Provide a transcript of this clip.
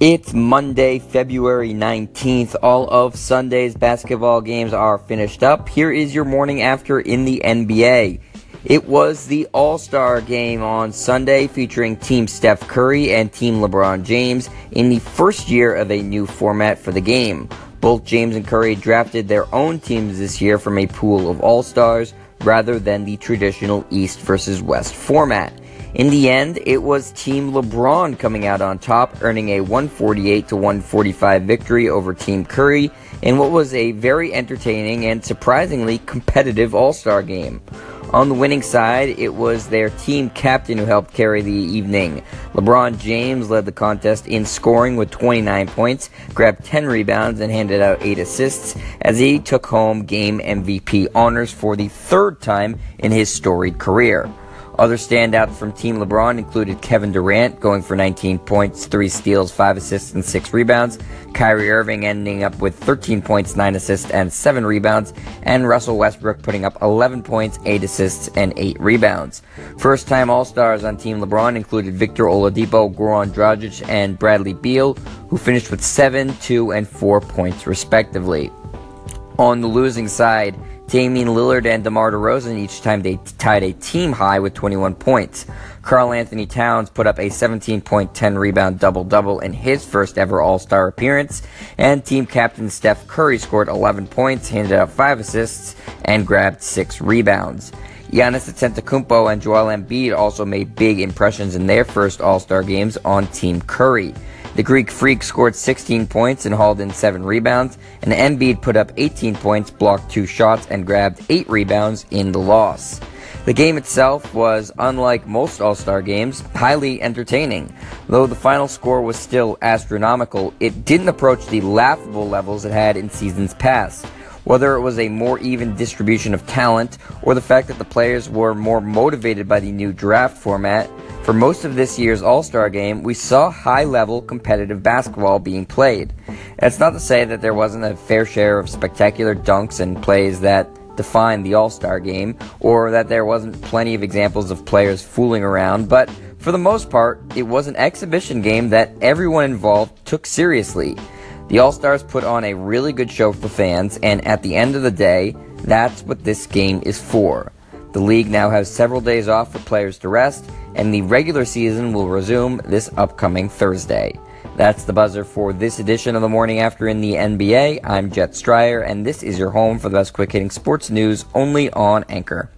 It's Monday, February 19th. All of Sunday's basketball games are finished up. Here is your morning after in the NBA. It was the All Star game on Sunday featuring Team Steph Curry and Team LeBron James in the first year of a new format for the game. Both James and Curry drafted their own teams this year from a pool of All Stars rather than the traditional East versus West format. In the end, it was Team LeBron coming out on top, earning a 148 to 145 victory over Team Curry in what was a very entertaining and surprisingly competitive All-Star game. On the winning side, it was their team captain who helped carry the evening. LeBron James led the contest in scoring with 29 points, grabbed 10 rebounds, and handed out 8 assists as he took home game MVP honors for the third time in his storied career. Other standouts from Team LeBron included Kevin Durant going for 19 points, 3 steals, 5 assists, and 6 rebounds, Kyrie Irving ending up with 13 points, 9 assists, and 7 rebounds, and Russell Westbrook putting up 11 points, 8 assists, and 8 rebounds. First time All Stars on Team LeBron included Victor Oladipo, Goran Dragic, and Bradley Beal, who finished with 7, 2, and 4 points respectively. On the losing side, Damian Lillard and DeMar DeRozan each time they tied a team high with 21 points. Karl-Anthony Towns put up a 17 point 10 rebound double double in his first ever All Star appearance, and team captain Steph Curry scored 11 points, handed out 5 assists, and grabbed 6 rebounds. Giannis Antetokounmpo and Joel Embiid also made big impressions in their first All Star games on Team Curry. The Greek Freak scored 16 points and hauled in 7 rebounds, and Embiid put up 18 points, blocked 2 shots, and grabbed 8 rebounds in the loss. The game itself was, unlike most All Star games, highly entertaining. Though the final score was still astronomical, it didn't approach the laughable levels it had in seasons past. Whether it was a more even distribution of talent or the fact that the players were more motivated by the new draft format, for most of this year's All Star game, we saw high level competitive basketball being played. That's not to say that there wasn't a fair share of spectacular dunks and plays that defined the All Star game, or that there wasn't plenty of examples of players fooling around, but for the most part, it was an exhibition game that everyone involved took seriously. The All Stars put on a really good show for fans, and at the end of the day, that's what this game is for. The league now has several days off for players to rest, and the regular season will resume this upcoming Thursday. That's the buzzer for this edition of the morning after in the NBA. I'm Jet Stryer, and this is your home for the best quick hitting sports news only on Anchor.